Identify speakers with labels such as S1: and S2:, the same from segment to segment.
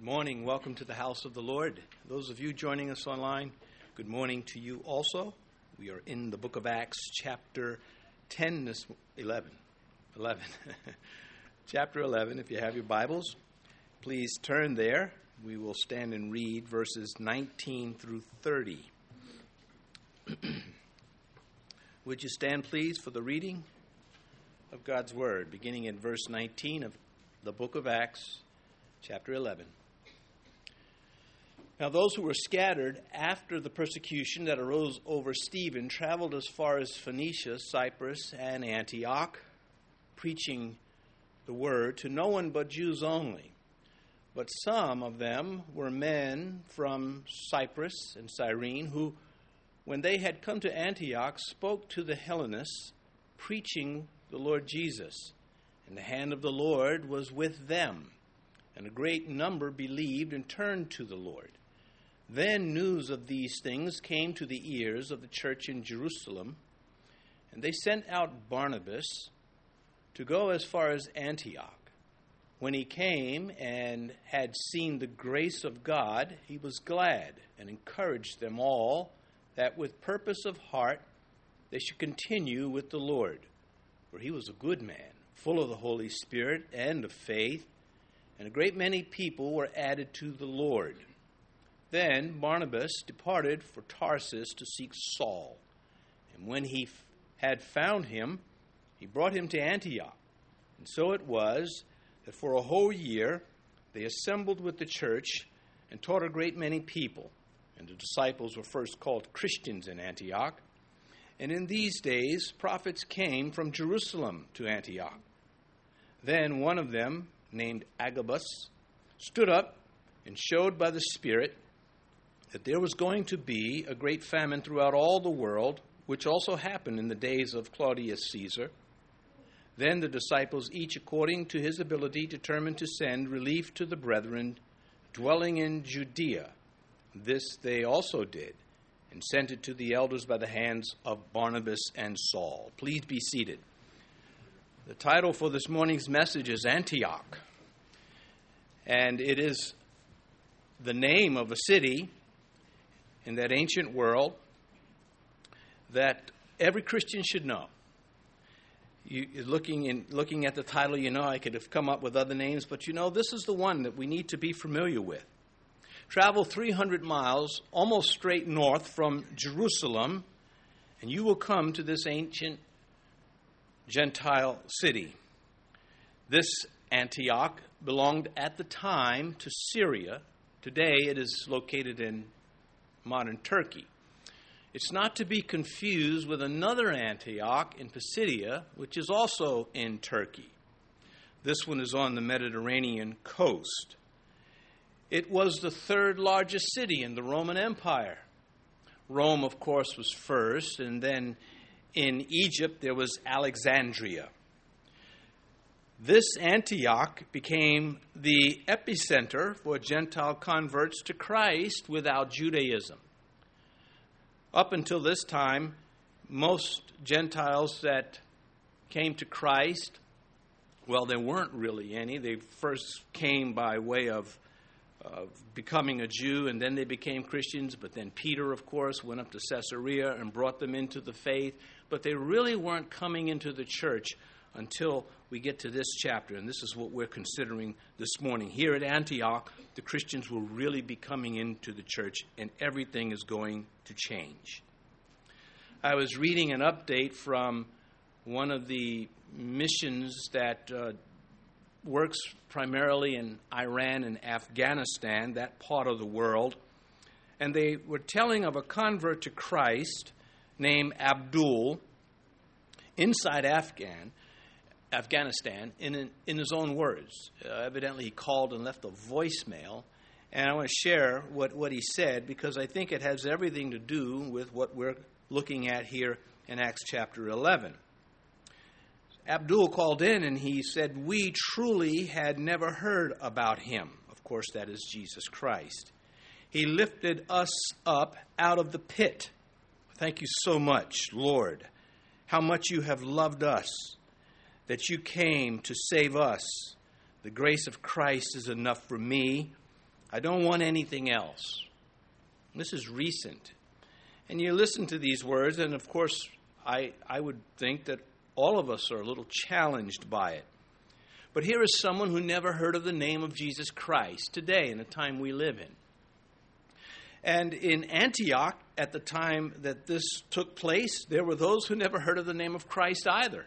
S1: Good morning. Welcome to the house of the Lord. Those of you joining us online, good morning to you also. We are in the book of Acts, chapter 10, this 11. 11. chapter 11. If you have your Bibles, please turn there. We will stand and read verses 19 through 30. Would you stand, please, for the reading of God's Word, beginning in verse 19 of the book of Acts, chapter 11. Now, those who were scattered after the persecution that arose over Stephen traveled as far as Phoenicia, Cyprus, and Antioch, preaching the word to no one but Jews only. But some of them were men from Cyprus and Cyrene who, when they had come to Antioch, spoke to the Hellenists, preaching the Lord Jesus. And the hand of the Lord was with them, and a great number believed and turned to the Lord. Then news of these things came to the ears of the church in Jerusalem, and they sent out Barnabas to go as far as Antioch. When he came and had seen the grace of God, he was glad and encouraged them all that with purpose of heart they should continue with the Lord. For he was a good man, full of the Holy Spirit and of faith, and a great many people were added to the Lord. Then Barnabas departed for Tarsus to seek Saul. And when he f- had found him, he brought him to Antioch. And so it was that for a whole year they assembled with the church and taught a great many people. And the disciples were first called Christians in Antioch. And in these days, prophets came from Jerusalem to Antioch. Then one of them, named Agabus, stood up and showed by the Spirit that there was going to be a great famine throughout all the world, which also happened in the days of Claudius Caesar. Then the disciples, each according to his ability, determined to send relief to the brethren dwelling in Judea. This they also did, and sent it to the elders by the hands of Barnabas and Saul. Please be seated. The title for this morning's message is Antioch, and it is the name of a city in that ancient world that every Christian should know. You, looking, in, looking at the title, you know, I could have come up with other names, but you know, this is the one that we need to be familiar with. Travel 300 miles, almost straight north from Jerusalem, and you will come to this ancient Gentile city. This Antioch belonged at the time to Syria. Today it is located in modern Turkey. It's not to be confused with another Antioch in Pisidia, which is also in Turkey. This one is on the Mediterranean coast. It was the third largest city in the Roman Empire. Rome, of course, was first, and then in Egypt there was Alexandria. This Antioch became the epicenter for Gentile converts to Christ without Judaism. Up until this time, most Gentiles that came to Christ, well, there weren't really any. They first came by way of, of becoming a Jew, and then they became Christians. But then Peter, of course, went up to Caesarea and brought them into the faith. But they really weren't coming into the church until we get to this chapter, and this is what we're considering this morning. Here at Antioch, the Christians will really be coming into the church, and everything is going to change. I was reading an update from one of the missions that uh, works primarily in Iran and Afghanistan, that part of the world, and they were telling of a convert to Christ named Abdul inside Afghan Afghanistan in, in his own words. Uh, evidently, he called and left a voicemail. And I want to share what, what he said because I think it has everything to do with what we're looking at here in Acts chapter 11. Abdul called in and he said, We truly had never heard about him. Of course, that is Jesus Christ. He lifted us up out of the pit. Thank you so much, Lord. How much you have loved us that you came to save us. The grace of Christ is enough for me. I don't want anything else. This is recent. And you listen to these words, and of course, I, I would think that all of us are a little challenged by it. But here is someone who never heard of the name of Jesus Christ today in the time we live in. And in Antioch, at the time that this took place, there were those who never heard of the name of Christ either.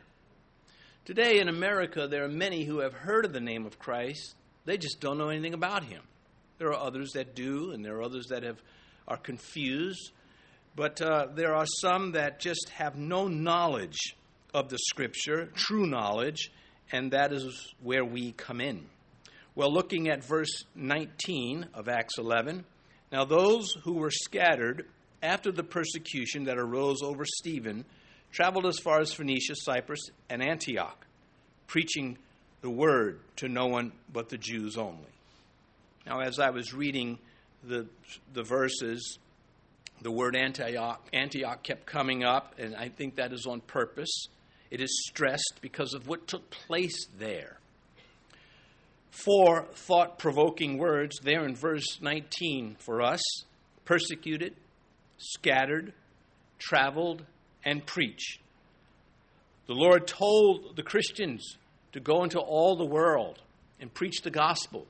S1: Today in America, there are many who have heard of the name of Christ, they just don't know anything about him. There are others that do, and there are others that have, are confused. But uh, there are some that just have no knowledge of the Scripture, true knowledge, and that is where we come in. Well, looking at verse 19 of Acts 11, now those who were scattered after the persecution that arose over Stephen traveled as far as Phoenicia, Cyprus, and Antioch, preaching the word to no one but the Jews only. Now, as I was reading the, the verses, the word Antioch, Antioch kept coming up, and I think that is on purpose. It is stressed because of what took place there. Four thought provoking words there in verse 19 for us persecuted, scattered, traveled, and preach. The Lord told the Christians to go into all the world and preach the gospel,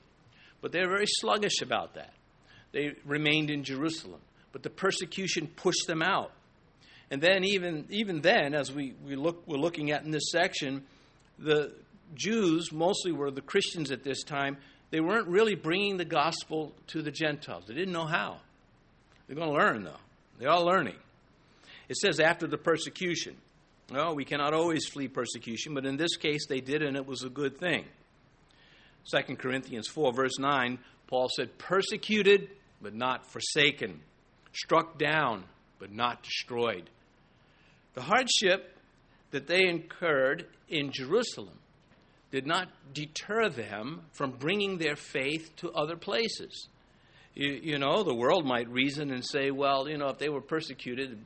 S1: but they were very sluggish about that. They remained in Jerusalem, but the persecution pushed them out. And then, even, even then, as we, we look, we're looking at in this section, the Jews, mostly were the Christians at this time, they weren't really bringing the gospel to the Gentiles. They didn't know how. They're going to learn, though. They're all learning. It says after the persecution. Well, we cannot always flee persecution, but in this case they did, and it was a good thing. 2 Corinthians 4, verse 9, Paul said, Persecuted, but not forsaken, struck down, but not destroyed. The hardship that they incurred in Jerusalem did not deter them from bringing their faith to other places. You, you, know, the world might reason and say, well, you know, if they were persecuted,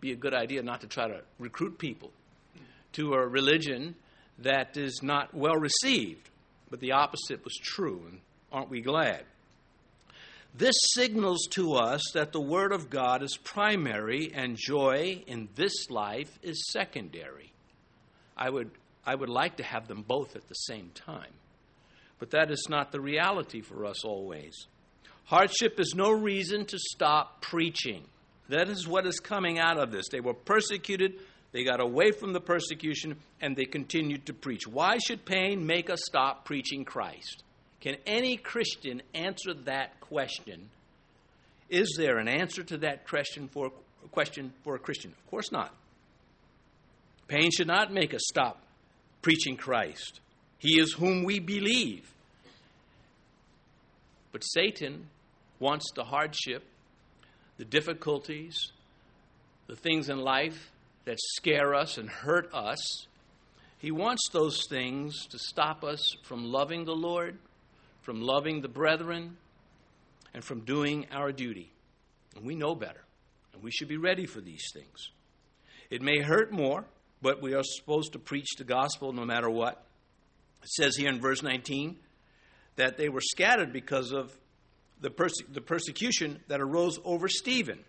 S1: be a good idea not to try to recruit people to a religion that is not well received. But the opposite was true, and aren't we glad? This signals to us that the Word of God is primary and joy in this life is secondary. I would, I would like to have them both at the same time. But that is not the reality for us always. Hardship is no reason to stop preaching. That is what is coming out of this. They were persecuted, they got away from the persecution, and they continued to preach. Why should pain make us stop preaching Christ? Can any Christian answer that question? Is there an answer to that question for a question for a Christian? Of course not. Pain should not make us stop preaching Christ. He is whom we believe. But Satan wants the hardship, the difficulties, the things in life that scare us and hurt us. He wants those things to stop us from loving the Lord from loving the brethren, and from doing our duty. And we know better, and we should be ready for these things. It may hurt more, but we are supposed to preach the gospel no matter what. It says here in verse 19 that they were scattered because of the, perse- the persecution that arose over Stephen.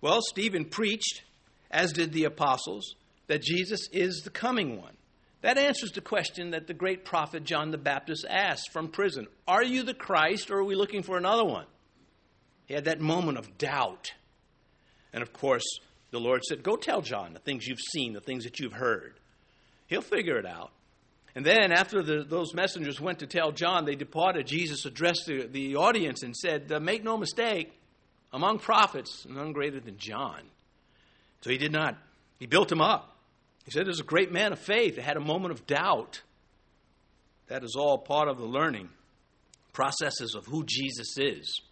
S1: Well, Stephen preached, as did the apostles, that Jesus is the coming one. That answers the question that the great prophet John the Baptist asked from prison Are you the Christ, or are we looking for another one? He had that moment of doubt. And of course, the Lord said, Go tell John the things you've seen, the things that you've heard. He'll figure it out. And then, after the, those messengers went to tell John, they departed. Jesus addressed the, the audience and said, uh, Make no mistake, among prophets, none greater than John. So he did not, he built him up. He said, There's a great man of faith that had a moment of doubt. That is all part of the learning processes of who Jesus is.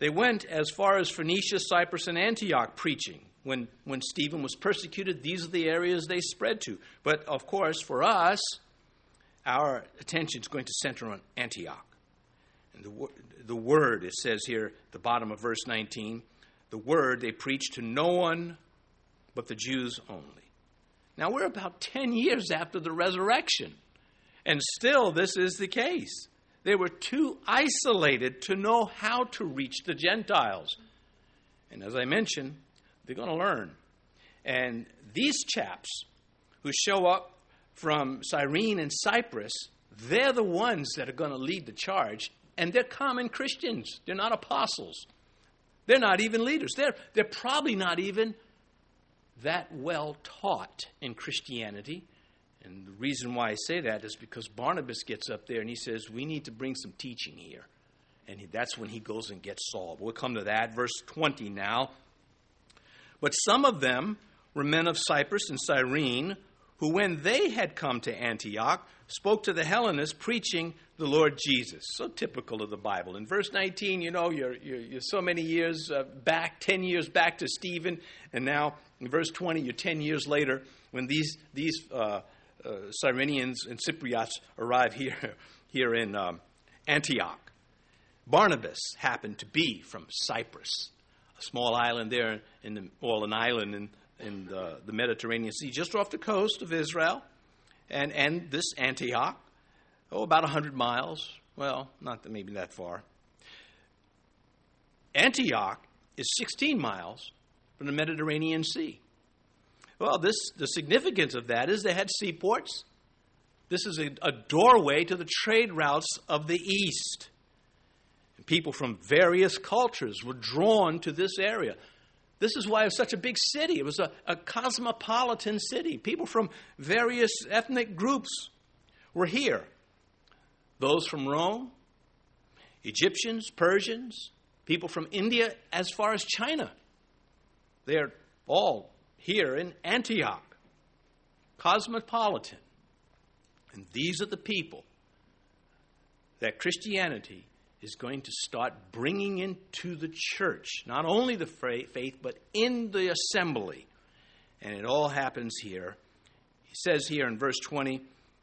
S1: They went as far as Phoenicia, Cyprus, and Antioch preaching. When, when Stephen was persecuted, these are the areas they spread to. But of course, for us, our attention is going to center on Antioch. And the, the word, it says here at the bottom of verse 19, the word they preached to no one but the Jews only. Now, we're about 10 years after the resurrection, and still this is the case. They were too isolated to know how to reach the Gentiles. And as I mentioned, they're going to learn. And these chaps who show up from Cyrene and Cyprus, they're the ones that are going to lead the charge. And they're common Christians, they're not apostles. They're not even leaders. They're, they're probably not even that well taught in Christianity. And the reason why I say that is because Barnabas gets up there and he says, We need to bring some teaching here. And that's when he goes and gets Saul. We'll come to that. Verse 20 now. But some of them were men of Cyprus and Cyrene, who, when they had come to Antioch, spoke to the Hellenists, preaching the Lord Jesus. So typical of the Bible. In verse 19, you know, you're, you're, you're so many years uh, back, 10 years back to Stephen, and now in verse 20, you're 10 years later when these, these uh, uh, Cyrenians and Cypriots arrive here, here in um, Antioch. Barnabas happened to be from Cyprus, a small island there in the, well, an island in, in the, the Mediterranean Sea, just off the coast of Israel. And, and this Antioch, oh, about 100 miles. Well, not that, maybe that far. Antioch is 16 miles from the Mediterranean Sea. Well, this, the significance of that is they had seaports. This is a, a doorway to the trade routes of the East. People from various cultures were drawn to this area. This is why it was such a big city. It was a, a cosmopolitan city. People from various ethnic groups were here. Those from Rome, Egyptians, Persians, people from India as far as China. They're all here in Antioch, cosmopolitan. And these are the people that Christianity is going to start bringing into the church, not only the faith, but in the assembly. And it all happens here. He says here in verse 20,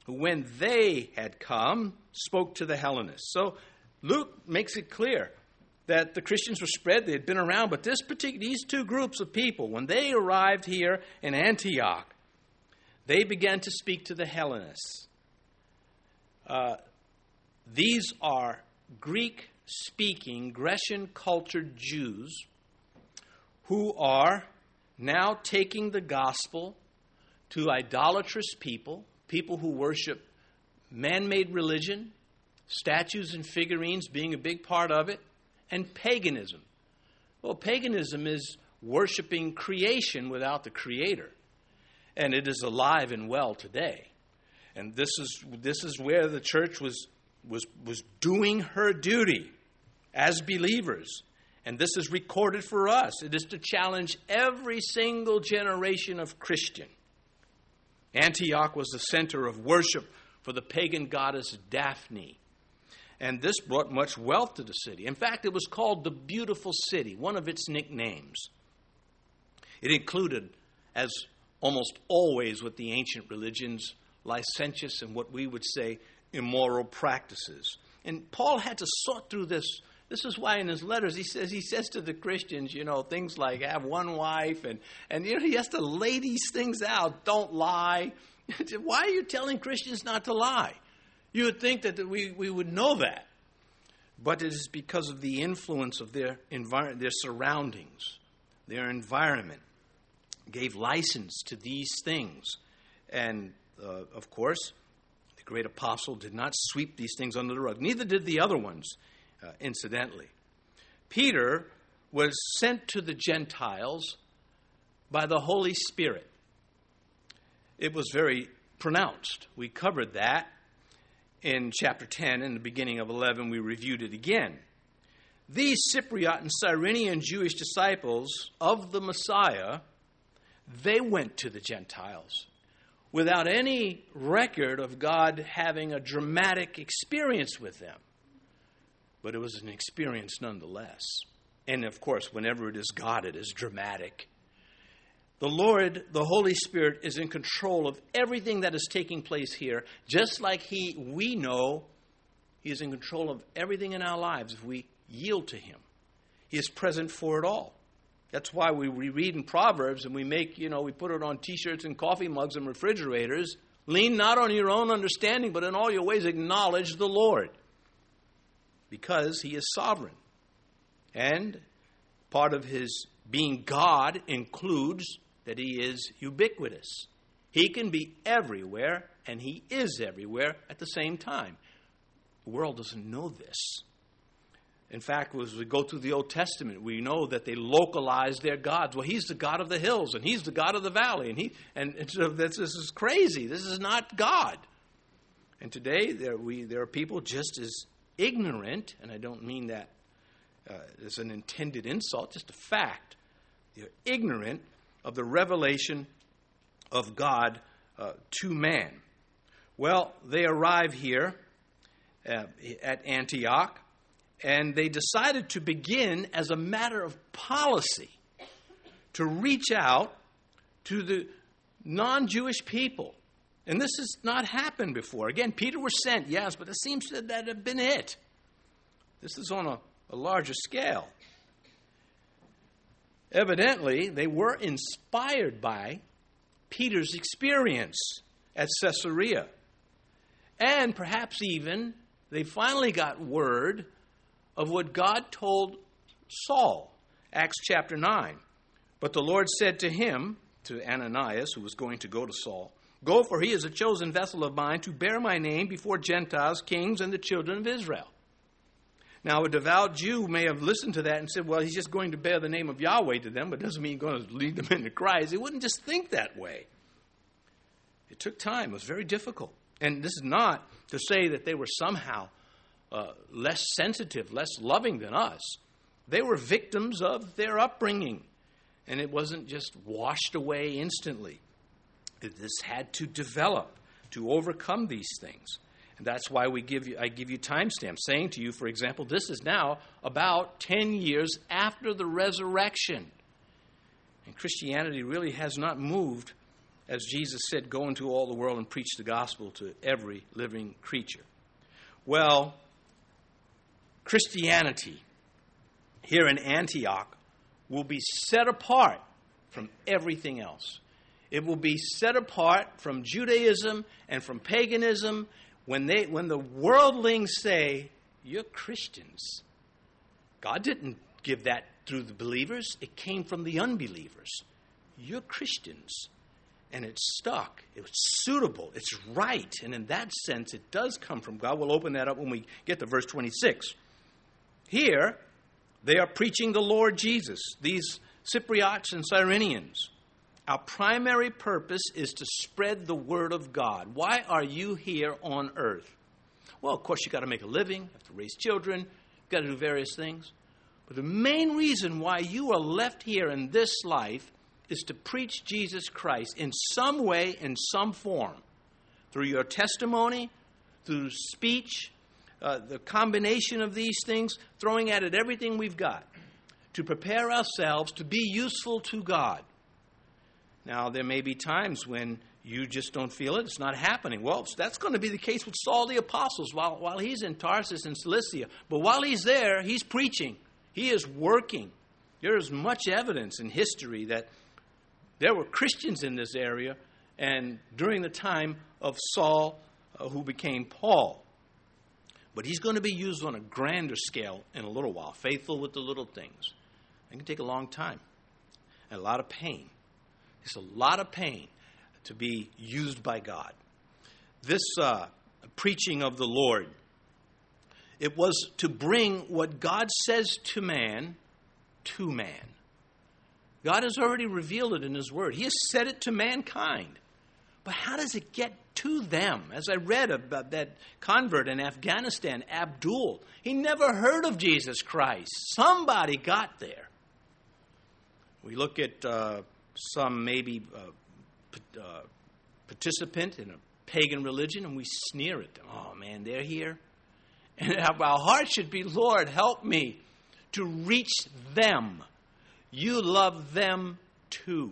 S1: when they had come, spoke to the Hellenists. So Luke makes it clear that the Christians were spread, they had been around, but this particular, these two groups of people, when they arrived here in Antioch, they began to speak to the Hellenists. Uh, these are Greek speaking, Grecian cultured Jews who are now taking the gospel to idolatrous people, people who worship man made religion, statues and figurines being a big part of it, and paganism. Well, paganism is worshiping creation without the creator, and it is alive and well today. And this is, this is where the church was, was, was doing her duty as believers. And this is recorded for us. It is to challenge every single generation of Christian. Antioch was the center of worship for the pagan goddess Daphne and this brought much wealth to the city. In fact, it was called the Beautiful City, one of its nicknames. It included, as almost always with the ancient religions, licentious and what we would say immoral practices. And Paul had to sort through this. This is why in his letters he says he says to the Christians, you know, things like have one wife and and you know he has to lay these things out. Don't lie. why are you telling Christians not to lie? You would think that we, we would know that. But it is because of the influence of their, environment, their surroundings, their environment, gave license to these things. And uh, of course, great apostle did not sweep these things under the rug. Neither did the other ones, uh, incidentally. Peter was sent to the Gentiles by the Holy Spirit. It was very pronounced. We covered that in chapter 10 and the beginning of 11, we reviewed it again. These Cypriot and Cyrenian Jewish disciples of the Messiah, they went to the Gentiles without any record of God having a dramatic experience with them. But it was an experience nonetheless. And of course, whenever it is God, it is dramatic. The Lord, the Holy Spirit, is in control of everything that is taking place here, just like He, we know, He is in control of everything in our lives if we yield to Him. He is present for it all. That's why we, read in Proverbs and we make, you know, we put it on t shirts and coffee mugs and refrigerators. Lean not on your own understanding, but in all your ways acknowledge the Lord. because he is sovereign. And part of his being God includes that he is ubiquitous. He can be everywhere, and he is everywhere at the same time. The world doesn't know this. In fact, as we go through the Old Testament, we know that they localized their gods. Well, he's the God of the hills, and he's the God of the valley, and he and, and so this, this is crazy. This is not God. And today, there we there are people just as ignorant, and I don't mean that uh, as an intended insult, just a fact. They're ignorant of the revelation of God uh, to man. Well, they arrive here uh, at Antioch and they decided to begin as a matter of policy to reach out to the non Jewish people. And this has not happened before. Again, Peter was sent, yes, but it seems that that had been it. This is on a, a larger scale. Evidently, they were inspired by Peter's experience at Caesarea. And perhaps even they finally got word of what God told Saul, Acts chapter 9. But the Lord said to him, to Ananias, who was going to go to Saul, Go, for he is a chosen vessel of mine to bear my name before Gentiles, kings, and the children of Israel. Now, a devout Jew may have listened to that and said, Well, he's just going to bear the name of Yahweh to them, but doesn't mean he's going to lead them into Christ. He wouldn't just think that way. It took time, it was very difficult. And this is not to say that they were somehow uh, less sensitive, less loving than us. They were victims of their upbringing, and it wasn't just washed away instantly. This had to develop to overcome these things. And that's why we give you, I give you timestamps, saying to you, for example, this is now about 10 years after the resurrection. And Christianity really has not moved, as Jesus said, go into all the world and preach the gospel to every living creature. Well, Christianity here in Antioch will be set apart from everything else. It will be set apart from Judaism and from paganism when, they, when the worldlings say, You're Christians. God didn't give that through the believers, it came from the unbelievers. You're Christians. And it's stuck. It's suitable. It's right. And in that sense, it does come from God. We'll open that up when we get to verse 26. Here, they are preaching the Lord Jesus, these Cypriots and Cyrenians. Our primary purpose is to spread the word of God. Why are you here on earth? Well, of course, you've got to make a living, have to raise children, you've got to do various things. But the main reason why you are left here in this life is to preach Jesus Christ in some way, in some form, through your testimony, through speech, uh, the combination of these things, throwing at it everything we've got to prepare ourselves to be useful to God. Now, there may be times when you just don't feel it, it's not happening. Well, that's going to be the case with Saul the Apostles while, while he's in Tarsus and Cilicia. But while he's there, he's preaching, he is working. There is much evidence in history that there were Christians in this area, and during the time of Saul, uh, who became Paul. But he's going to be used on a grander scale in a little while, faithful with the little things. It can take a long time and a lot of pain. It's a lot of pain to be used by God. This uh, preaching of the Lord, it was to bring what God says to man to man. God has already revealed it in His Word. He has said it to mankind. But how does it get to them? As I read about that convert in Afghanistan, Abdul, he never heard of Jesus Christ. Somebody got there. We look at uh, some maybe uh, uh, participant in a pagan religion and we sneer at them. Oh man, they're here. And our heart should be, Lord, help me to reach them. You love them too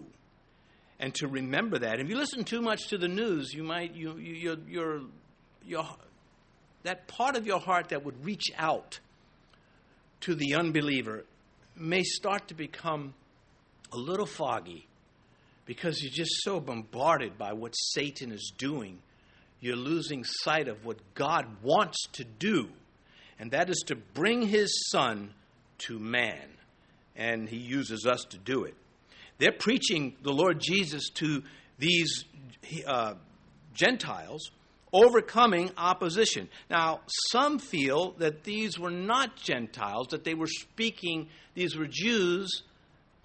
S1: and to remember that. If you listen too much to the news, you might you you your your that part of your heart that would reach out to the unbeliever may start to become a little foggy because you're just so bombarded by what Satan is doing. You're losing sight of what God wants to do. and that is to bring his son to man. And he uses us to do it. They're preaching the Lord Jesus to these uh, Gentiles, overcoming opposition. Now, some feel that these were not Gentiles, that they were speaking, these were Jews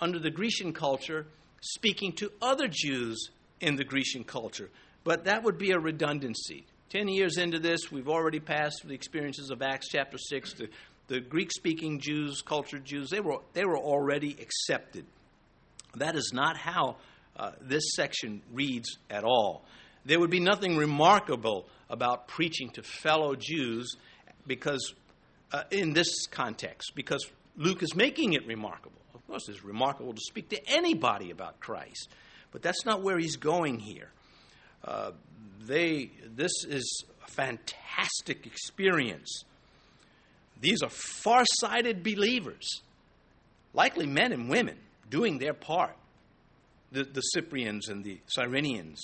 S1: under the Grecian culture speaking to other Jews in the Grecian culture. But that would be a redundancy. Ten years into this, we've already passed the experiences of Acts chapter 6. The, the Greek speaking Jews, cultured Jews, they were, they were already accepted. That is not how uh, this section reads at all. There would be nothing remarkable about preaching to fellow Jews because, uh, in this context, because Luke is making it remarkable. Of course, it's remarkable to speak to anybody about Christ, but that's not where he's going here. Uh, they, this is a fantastic experience. These are far sighted believers, likely men and women, doing their part. The, the Cyprians and the Cyrenians,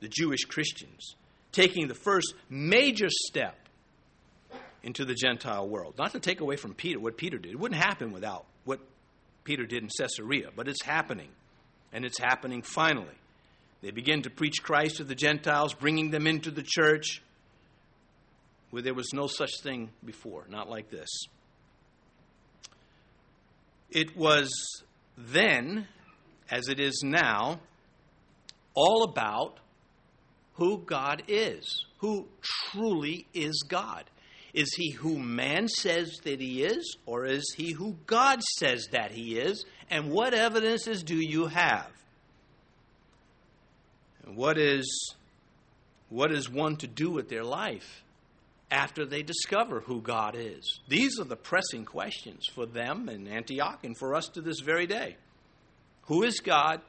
S1: the Jewish Christians, taking the first major step into the Gentile world. Not to take away from Peter what Peter did. It wouldn't happen without what Peter did in Caesarea, but it's happening. And it's happening finally. They begin to preach Christ to the Gentiles, bringing them into the church where there was no such thing before, not like this. It was then, as it is now, all about who God is, who truly is God. Is he who man says that he is, or is he who God says that he is? And what evidences do you have? And what is, what is one to do with their life after they discover who God is? These are the pressing questions for them in Antioch and for us to this very day. Who is God?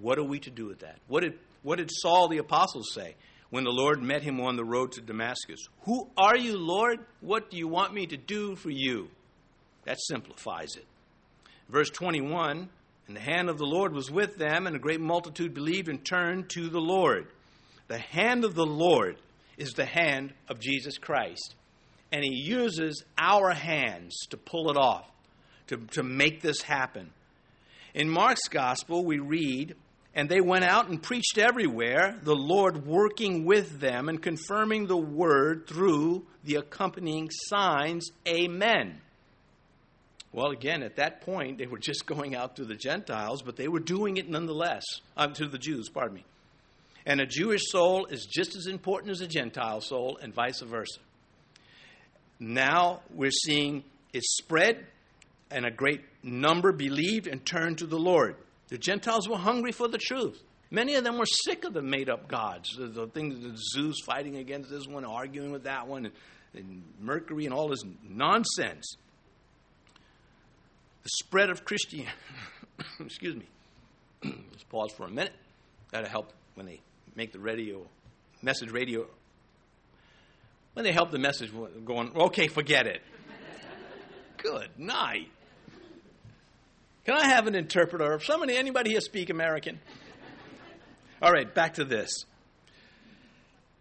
S1: What are we to do with that? What did, what did Saul the apostle say when the Lord met him on the road to Damascus? Who are you, Lord? What do you want me to do for you? That simplifies it. Verse 21 and the hand of the Lord was with them, and a great multitude believed and turned to the Lord. The hand of the Lord is the hand of Jesus Christ. And He uses our hands to pull it off, to, to make this happen. In Mark's gospel, we read, And they went out and preached everywhere, the Lord working with them and confirming the word through the accompanying signs. Amen. Well, again, at that point, they were just going out to the Gentiles, but they were doing it nonetheless, um, to the Jews, pardon me. And a Jewish soul is just as important as a Gentile soul, and vice versa. Now we're seeing it spread, and a great number believed and turned to the Lord. The Gentiles were hungry for the truth. Many of them were sick of the made up gods, the, the things that Zeus fighting against this one, arguing with that one, and, and Mercury, and all this nonsense the spread of Christianity. Excuse me. Just pause for a minute. That'll help when they make the radio, message radio. When they help the message going, okay, forget it. Good night. Can I have an interpreter? Somebody, anybody here speak American? All right, back to this.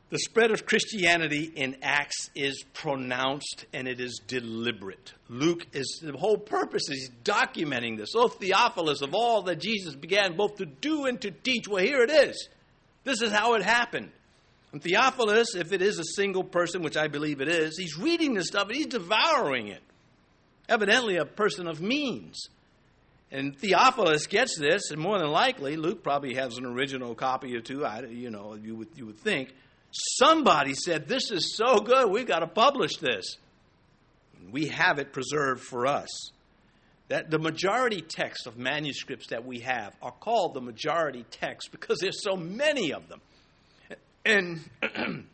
S1: The spread of Christianity in Acts is pronounced and it is deliberate. Luke is the whole purpose is documenting this. Oh, Theophilus, of all that Jesus began both to do and to teach, well, here it is. This is how it happened. And Theophilus, if it is a single person, which I believe it is, he's reading this stuff and he's devouring it. Evidently, a person of means. And Theophilus gets this, and more than likely, Luke probably has an original copy or two. I, you know, you would, you would think Somebody said, This is so good, we've got to publish this. We have it preserved for us. That the majority text of manuscripts that we have are called the majority text because there's so many of them. And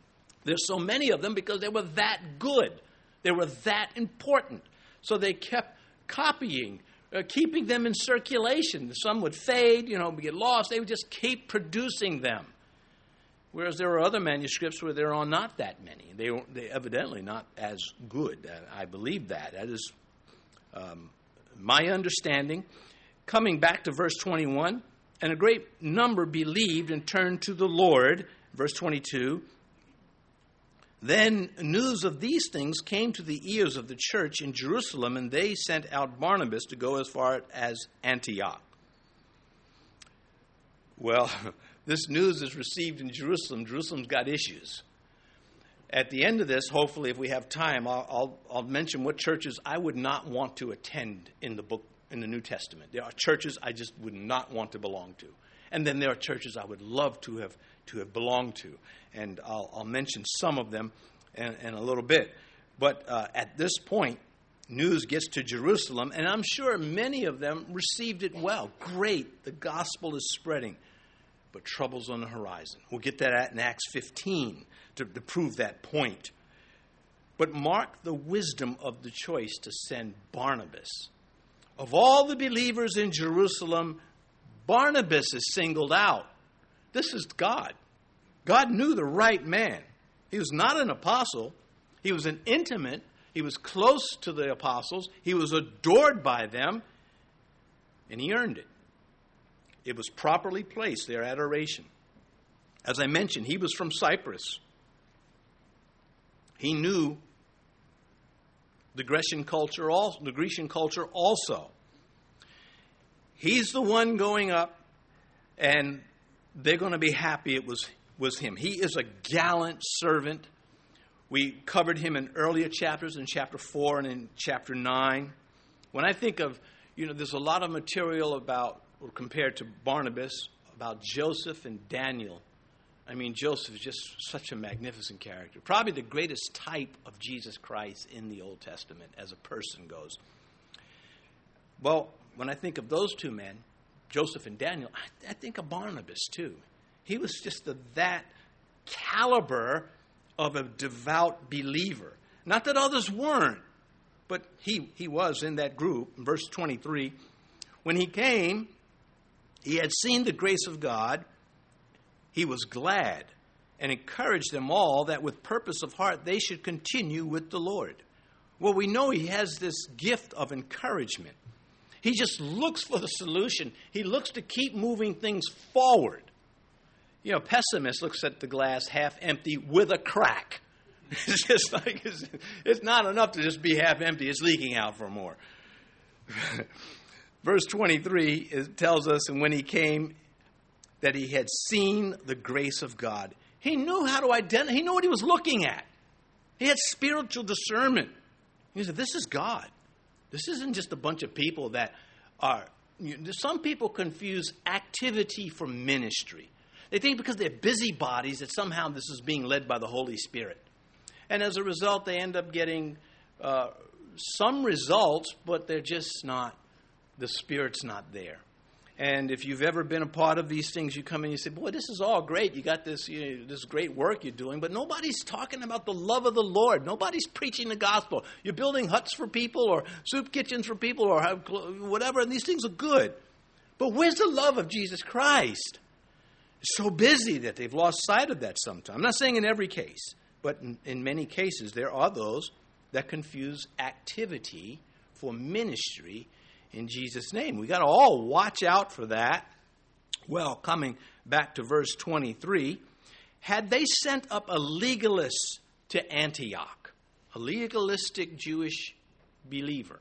S1: there's so many of them because they were that good. They were that important. So they kept copying, uh, keeping them in circulation. Some would fade, you know, get lost. They would just keep producing them. Whereas there are other manuscripts where there are not that many. They they evidently not as good. I believe that. That is um, my understanding. Coming back to verse 21, and a great number believed and turned to the Lord. Verse 22. Then news of these things came to the ears of the church in Jerusalem, and they sent out Barnabas to go as far as Antioch. Well, this news is received in Jerusalem. Jerusalem's got issues. At the end of this, hopefully, if we have time, I'll, I'll, I'll mention what churches I would not want to attend in the book in the New Testament. There are churches I just would not want to belong to, and then there are churches I would love to have to have belonged to, and I'll, I'll mention some of them in, in, a little bit. But uh, at this point, news gets to Jerusalem, and I'm sure many of them received it well. Great, the gospel is spreading, but trouble's on the horizon. We'll get that at in Acts 15 to, to prove that point. But mark the wisdom of the choice to send Barnabas. Of all the believers in Jerusalem, Barnabas is singled out. This is God. God knew the right man. He was not an apostle, he was an intimate, he was close to the apostles, he was adored by them, and he earned it. It was properly placed, their adoration. As I mentioned, he was from Cyprus. He knew the Grecian culture also, the Grecian culture also. He's the one going up, and they're going to be happy it was, was him. He is a gallant servant. We covered him in earlier chapters, in chapter 4 and in chapter 9. When I think of, you know, there's a lot of material about, or compared to Barnabas, about Joseph and Daniel I mean, Joseph is just such a magnificent character. Probably the greatest type of Jesus Christ in the Old Testament as a person goes. Well, when I think of those two men, Joseph and Daniel, I, I think of Barnabas too. He was just that caliber of a devout believer. Not that others weren't, but he, he was in that group. Verse 23, when he came, he had seen the grace of God he was glad and encouraged them all that with purpose of heart they should continue with the Lord. Well, we know he has this gift of encouragement. He just looks for the solution. He looks to keep moving things forward. You know, pessimist looks at the glass half empty with a crack. It's just like it's, it's not enough to just be half empty, it's leaking out for more. Verse 23 it tells us, and when he came, that he had seen the grace of God. He knew how to identify, he knew what he was looking at. He had spiritual discernment. He said, This is God. This isn't just a bunch of people that are. You know, some people confuse activity for ministry. They think because they're busybodies that somehow this is being led by the Holy Spirit. And as a result, they end up getting uh, some results, but they're just not, the Spirit's not there. And if you've ever been a part of these things, you come in and you say, Boy, this is all great. You got this, you know, this great work you're doing, but nobody's talking about the love of the Lord. Nobody's preaching the gospel. You're building huts for people or soup kitchens for people or whatever, and these things are good. But where's the love of Jesus Christ? It's so busy that they've lost sight of that sometimes. I'm not saying in every case, but in, in many cases, there are those that confuse activity for ministry in Jesus' name. We got to all watch out for that. Well, coming back to verse 23, had they sent up a legalist to Antioch, a legalistic Jewish believer,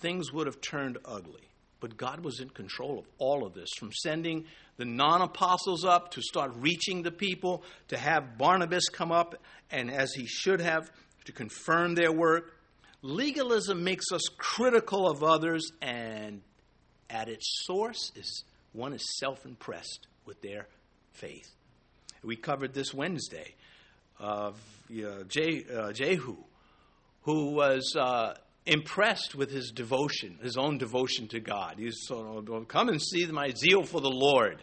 S1: things would have turned ugly. But God was in control of all of this, from sending the non apostles up to start reaching the people, to have Barnabas come up, and as he should have, to confirm their work. Legalism makes us critical of others, and at its source is one is self-impressed with their faith. We covered this Wednesday of uh, Jehu, who was uh, impressed with his devotion, his own devotion to God. He so, come and see my zeal for the Lord.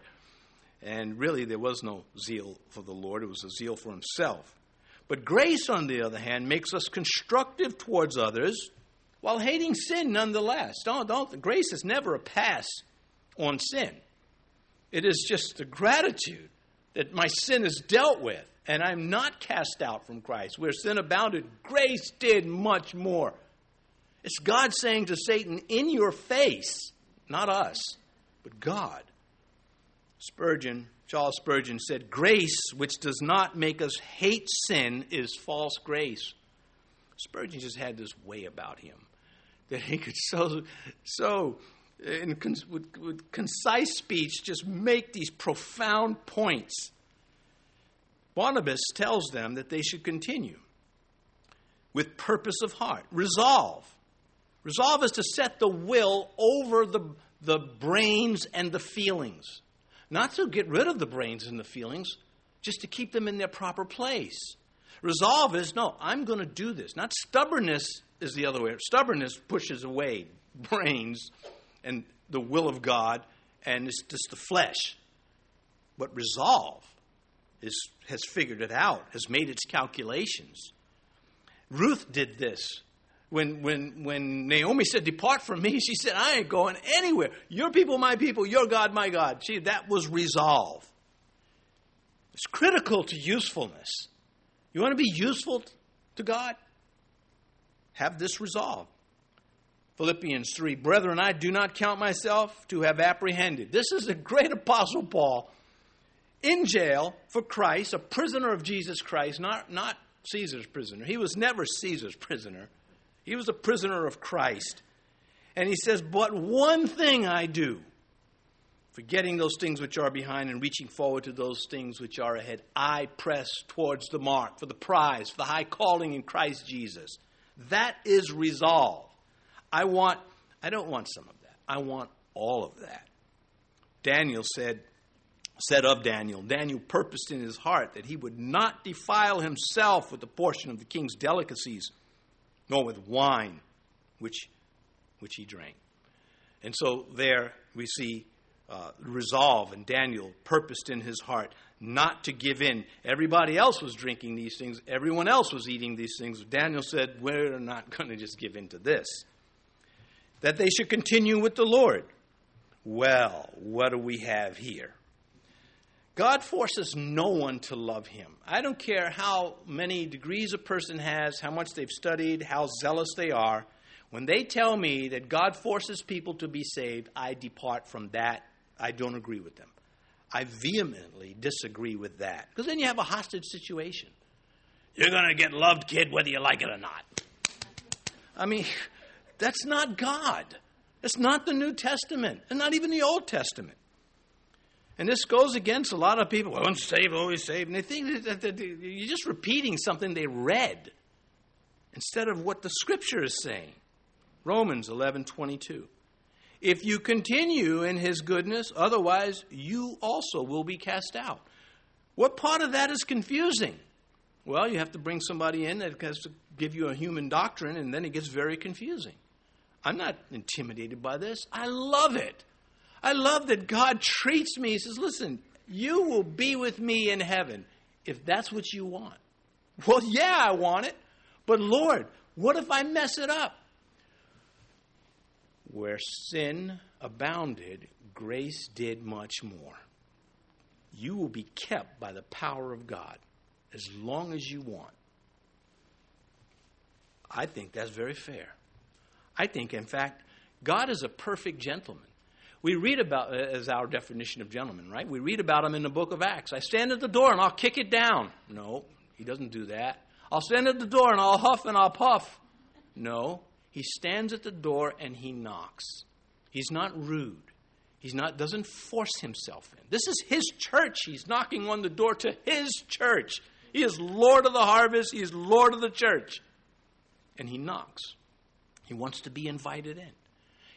S1: And really, there was no zeal for the Lord, it was a zeal for himself. But grace, on the other hand, makes us constructive towards others while hating sin nonetheless. Don't, don't, grace is never a pass on sin. It is just the gratitude that my sin is dealt with and I'm not cast out from Christ. Where sin abounded, grace did much more. It's God saying to Satan, in your face, not us, but God. Spurgeon Charles Spurgeon said, Grace which does not make us hate sin is false grace. Spurgeon just had this way about him that he could so, so uh, in, with, with concise speech, just make these profound points. Barnabas tells them that they should continue with purpose of heart, resolve. Resolve is to set the will over the, the brains and the feelings. Not to get rid of the brains and the feelings, just to keep them in their proper place. Resolve is no, I'm going to do this. Not stubbornness is the other way. Stubbornness pushes away brains and the will of God, and it's just the flesh. But resolve is, has figured it out, has made its calculations. Ruth did this. When, when, when Naomi said, Depart from me, she said, I ain't going anywhere. Your people, my people, your God, my God. See, that was resolve. It's critical to usefulness. You want to be useful to God? Have this resolve. Philippians 3 Brethren, I do not count myself to have apprehended. This is a great apostle Paul in jail for Christ, a prisoner of Jesus Christ, not, not Caesar's prisoner. He was never Caesar's prisoner. He was a prisoner of Christ. And he says, But one thing I do, forgetting those things which are behind and reaching forward to those things which are ahead, I press towards the mark for the prize, for the high calling in Christ Jesus. That is resolve. I want, I don't want some of that. I want all of that. Daniel said, said of Daniel, Daniel purposed in his heart that he would not defile himself with the portion of the king's delicacies nor with wine which, which he drank. And so there we see uh, resolve, and Daniel purposed in his heart not to give in. Everybody else was drinking these things, everyone else was eating these things. Daniel said, We're not going to just give in to this. That they should continue with the Lord. Well, what do we have here? God forces no one to love him. I don't care how many degrees a person has, how much they've studied, how zealous they are. When they tell me that God forces people to be saved, I depart from that. I don't agree with them. I vehemently disagree with that. Because then you have a hostage situation. You're going to get loved, kid, whether you like it or not. I mean, that's not God. It's not the New Testament, and not even the Old Testament. And this goes against a lot of people. Well, once saved, always saved. And they think that you're just repeating something they read instead of what the Scripture is saying. Romans 11 22. If you continue in his goodness, otherwise you also will be cast out. What part of that is confusing? Well, you have to bring somebody in that has to give you a human doctrine, and then it gets very confusing. I'm not intimidated by this. I love it. I love that God treats me. He says, Listen, you will be with me in heaven if that's what you want. Well, yeah, I want it. But Lord, what if I mess it up? Where sin abounded, grace did much more. You will be kept by the power of God as long as you want. I think that's very fair. I think, in fact, God is a perfect gentleman. We read about, uh, as our definition of gentleman, right? We read about him in the book of Acts. I stand at the door and I'll kick it down. No, he doesn't do that. I'll stand at the door and I'll huff and I'll puff. No, he stands at the door and he knocks. He's not rude. He's not doesn't force himself in. This is his church. He's knocking on the door to his church. He is Lord of the harvest. He is Lord of the church. And he knocks. He wants to be invited in.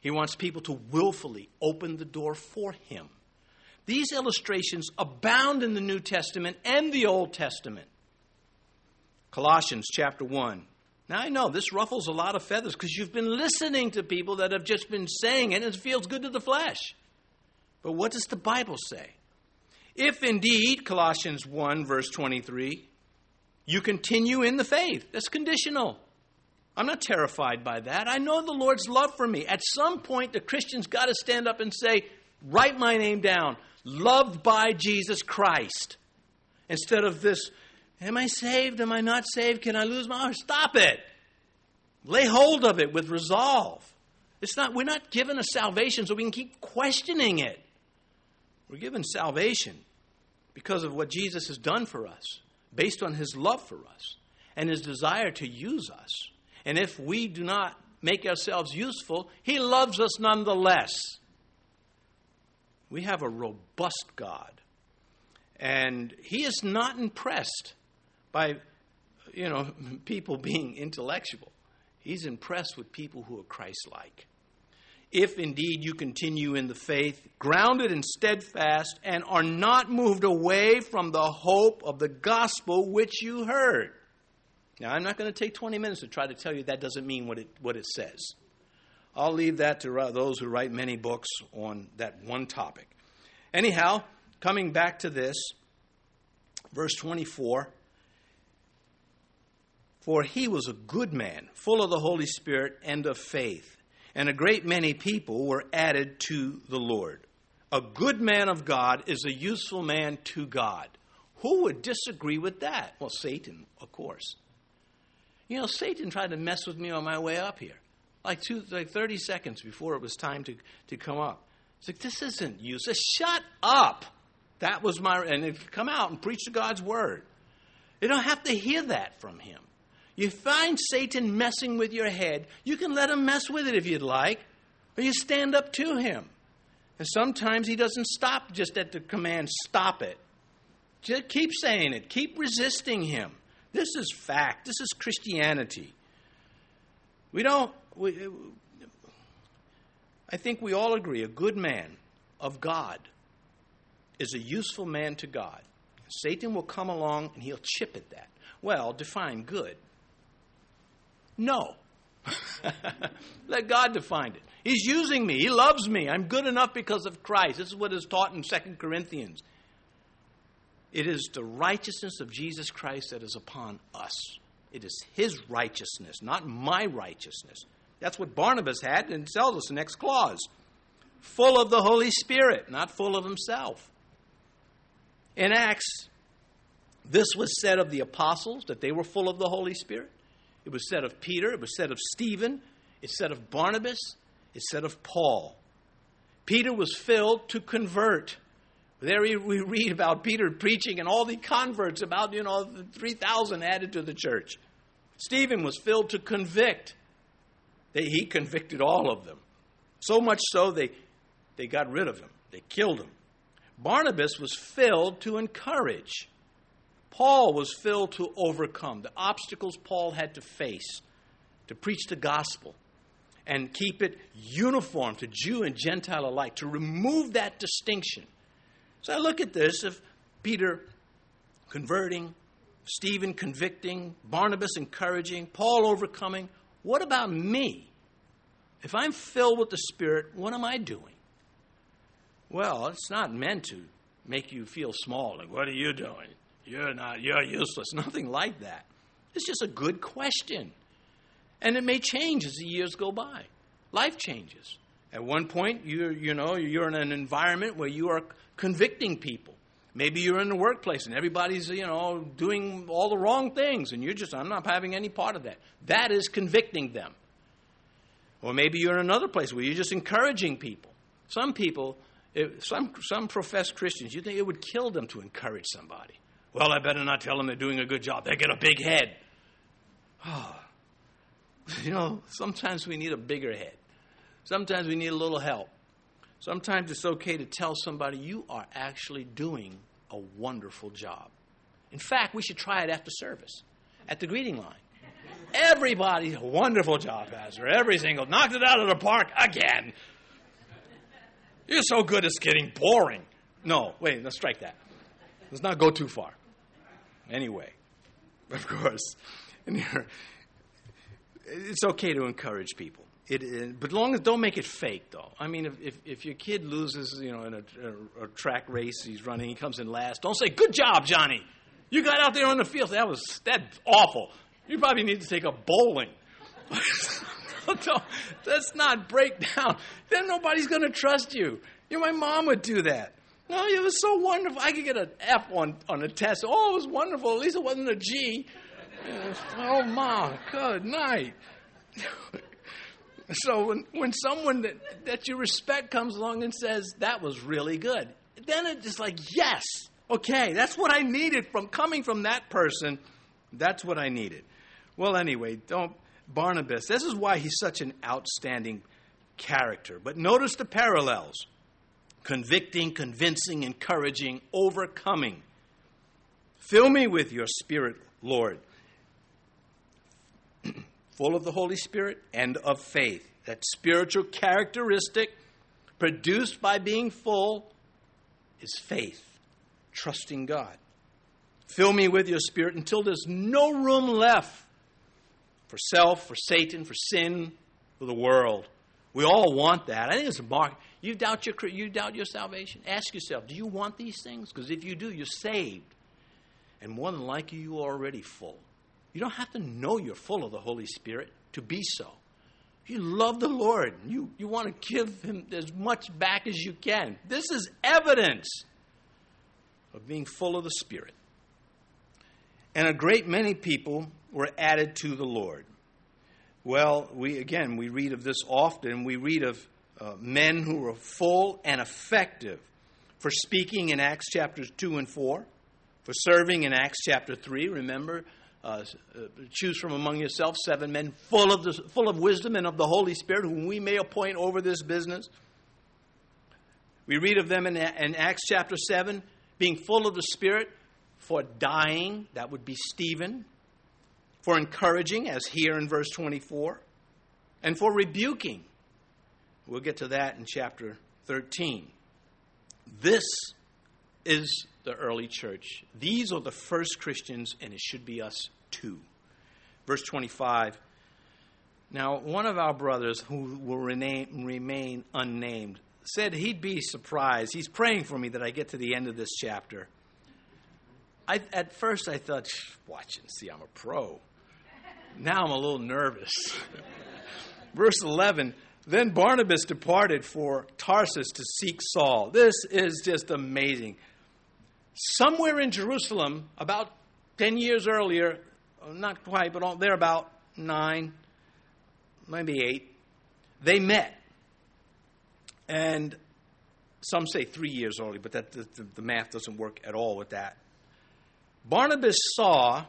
S1: He wants people to willfully open the door for him. These illustrations abound in the New Testament and the Old Testament. Colossians chapter 1. Now I know this ruffles a lot of feathers because you've been listening to people that have just been saying it and it feels good to the flesh. But what does the Bible say? If indeed, Colossians 1, verse 23, you continue in the faith, that's conditional. I'm not terrified by that. I know the Lord's love for me. At some point, the Christian's got to stand up and say, Write my name down, loved by Jesus Christ. Instead of this, Am I saved? Am I not saved? Can I lose my heart? Stop it. Lay hold of it with resolve. It's not, we're not given a salvation so we can keep questioning it. We're given salvation because of what Jesus has done for us, based on his love for us and his desire to use us. And if we do not make ourselves useful, he loves us nonetheless. We have a robust God. And he is not impressed by you know people being intellectual. He's impressed with people who are Christ-like if indeed you continue in the faith, grounded and steadfast, and are not moved away from the hope of the gospel which you heard. Now, I'm not going to take 20 minutes to try to tell you that doesn't mean what it, what it says. I'll leave that to those who write many books on that one topic. Anyhow, coming back to this, verse 24 For he was a good man, full of the Holy Spirit and of faith and a great many people were added to the Lord. A good man of God is a useful man to God. Who would disagree with that? Well, Satan, of course. You know, Satan tried to mess with me on my way up here, like two, like 30 seconds before it was time to, to come up. It's like, this isn't you. Shut up. That was my, and come out and preach to God's word. You don't have to hear that from him. You find Satan messing with your head, you can let him mess with it if you'd like, or you stand up to him. And sometimes he doesn't stop just at the command, stop it. Just keep saying it, keep resisting him. This is fact, this is Christianity. We don't, we, I think we all agree a good man of God is a useful man to God. Satan will come along and he'll chip at that. Well, define good. No. Let God define it. He's using me. He loves me. I'm good enough because of Christ. This is what is taught in 2 Corinthians. It is the righteousness of Jesus Christ that is upon us. It is his righteousness, not my righteousness. That's what Barnabas had, and tells us the next clause full of the Holy Spirit, not full of himself. In Acts, this was said of the apostles that they were full of the Holy Spirit. It was said of Peter, it was said of Stephen, it said of Barnabas, it said of Paul. Peter was filled to convert. There we read about Peter preaching and all the converts, about, you know, 3,000 added to the church. Stephen was filled to convict. They, he convicted all of them. So much so they, they got rid of him, they killed him. Barnabas was filled to encourage. Paul was filled to overcome the obstacles Paul had to face to preach the gospel and keep it uniform to Jew and Gentile alike, to remove that distinction. So I look at this of Peter converting, Stephen convicting, Barnabas encouraging, Paul overcoming. What about me? If I'm filled with the Spirit, what am I doing? Well, it's not meant to make you feel small. Like, what are you doing? You're not, you're useless. Nothing like that. It's just a good question. And it may change as the years go by. Life changes. At one point, you you know, you're in an environment where you are convicting people. Maybe you're in the workplace and everybody's, you know, doing all the wrong things and you're just, I'm not having any part of that. That is convicting them. Or maybe you're in another place where you're just encouraging people. Some people, some, some professed Christians, you think it would kill them to encourage somebody. Well, I better not tell them they're doing a good job. They get a big head. Oh, you know, sometimes we need a bigger head. Sometimes we need a little help. Sometimes it's okay to tell somebody you are actually doing a wonderful job. In fact, we should try it after service at the greeting line. Everybody, wonderful job, Pastor. Every single, knocked it out of the park again. You're so good, it's getting boring. No, wait, let's strike that. Let's not go too far. Anyway, of course, it's okay to encourage people. It, it, but long as don't make it fake, though. I mean, if, if, if your kid loses, you know, in a, a, a, track race, he's running, he comes in last. Don't say, "Good job, Johnny! You got out there on the field. That was that's awful. You probably need to take a bowling." Let's not break down. Then nobody's going to trust you. You know, my mom would do that. Oh, it was so wonderful. I could get an F on, on a test. Oh, it was wonderful. At least it wasn't a G. oh, Mom, good night. so when, when someone that, that you respect comes along and says, that was really good, then it's just like, yes, Okay, that's what I needed from coming from that person. That's what I needed. Well, anyway, don't Barnabas. This is why he's such an outstanding character. But notice the parallels convicting, convincing, encouraging, overcoming. Fill me with your spirit, Lord. Full of the Holy Spirit and of faith. That spiritual characteristic produced by being full is faith, trusting God. Fill me with your spirit until there's no room left for self, for Satan, for sin, for the world. We all want that. I think it's a mark. You doubt your you doubt your salvation. Ask yourself, do you want these things? Because if you do, you're saved, and more than likely, you are already full. You don't have to know you're full of the Holy Spirit to be so. You love the Lord. You, you want to give Him as much back as you can. This is evidence of being full of the Spirit. And a great many people were added to the Lord. Well, we again we read of this often. We read of uh, men who were full and effective for speaking in Acts chapters two and four, for serving in Acts chapter three. Remember, uh, uh, choose from among yourselves seven men full of the, full of wisdom and of the Holy Spirit, whom we may appoint over this business. We read of them in, in Acts chapter seven, being full of the Spirit for dying. That would be Stephen for encouraging, as here in verse 24, and for rebuking. We'll get to that in chapter 13. This is the early church. These are the first Christians, and it should be us too. Verse 25. Now, one of our brothers who will remain, remain unnamed said he'd be surprised. He's praying for me that I get to the end of this chapter. I, at first, I thought, watch and see, I'm a pro. Now I'm a little nervous. Verse 11 Then Barnabas departed for Tarsus to seek Saul. This is just amazing. Somewhere in Jerusalem, about 10 years earlier, Oh, not quite, but they're about nine, maybe eight, they met. And some say three years early, but that, the, the math doesn't work at all with that. Barnabas saw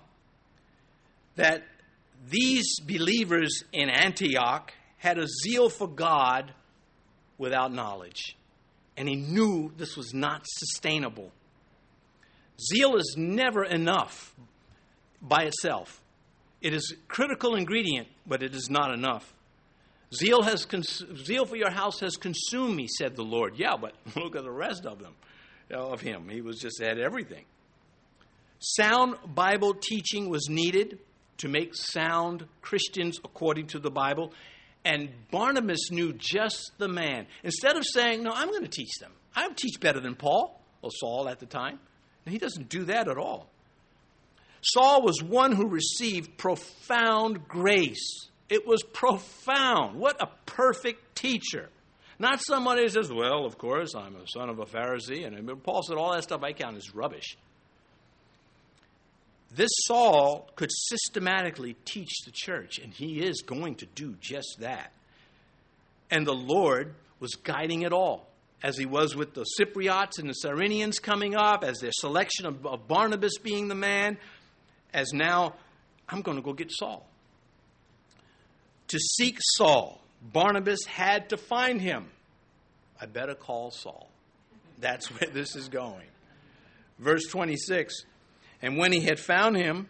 S1: that these believers in Antioch had a zeal for God without knowledge. And he knew this was not sustainable. Zeal is never enough by itself. It is a critical ingredient, but it is not enough. Zeal, has cons- zeal for your house has consumed me, said the Lord. Yeah, but look at the rest of them, uh, of him. He was just at everything. Sound Bible teaching was needed to make sound Christians according to the Bible. And Barnabas knew just the man. Instead of saying, No, I'm going to teach them, I'll teach better than Paul or Saul at the time. And he doesn't do that at all. Saul was one who received profound grace. It was profound. What a perfect teacher. Not somebody who says, Well, of course, I'm a son of a Pharisee. And Paul said, All that stuff I count is rubbish. This Saul could systematically teach the church, and he is going to do just that. And the Lord was guiding it all, as he was with the Cypriots and the Cyrenians coming up, as their selection of, of Barnabas being the man, as now, I'm going to go get Saul. To seek Saul, Barnabas had to find him. I better call Saul. That's where this is going. Verse 26 and when he had found him,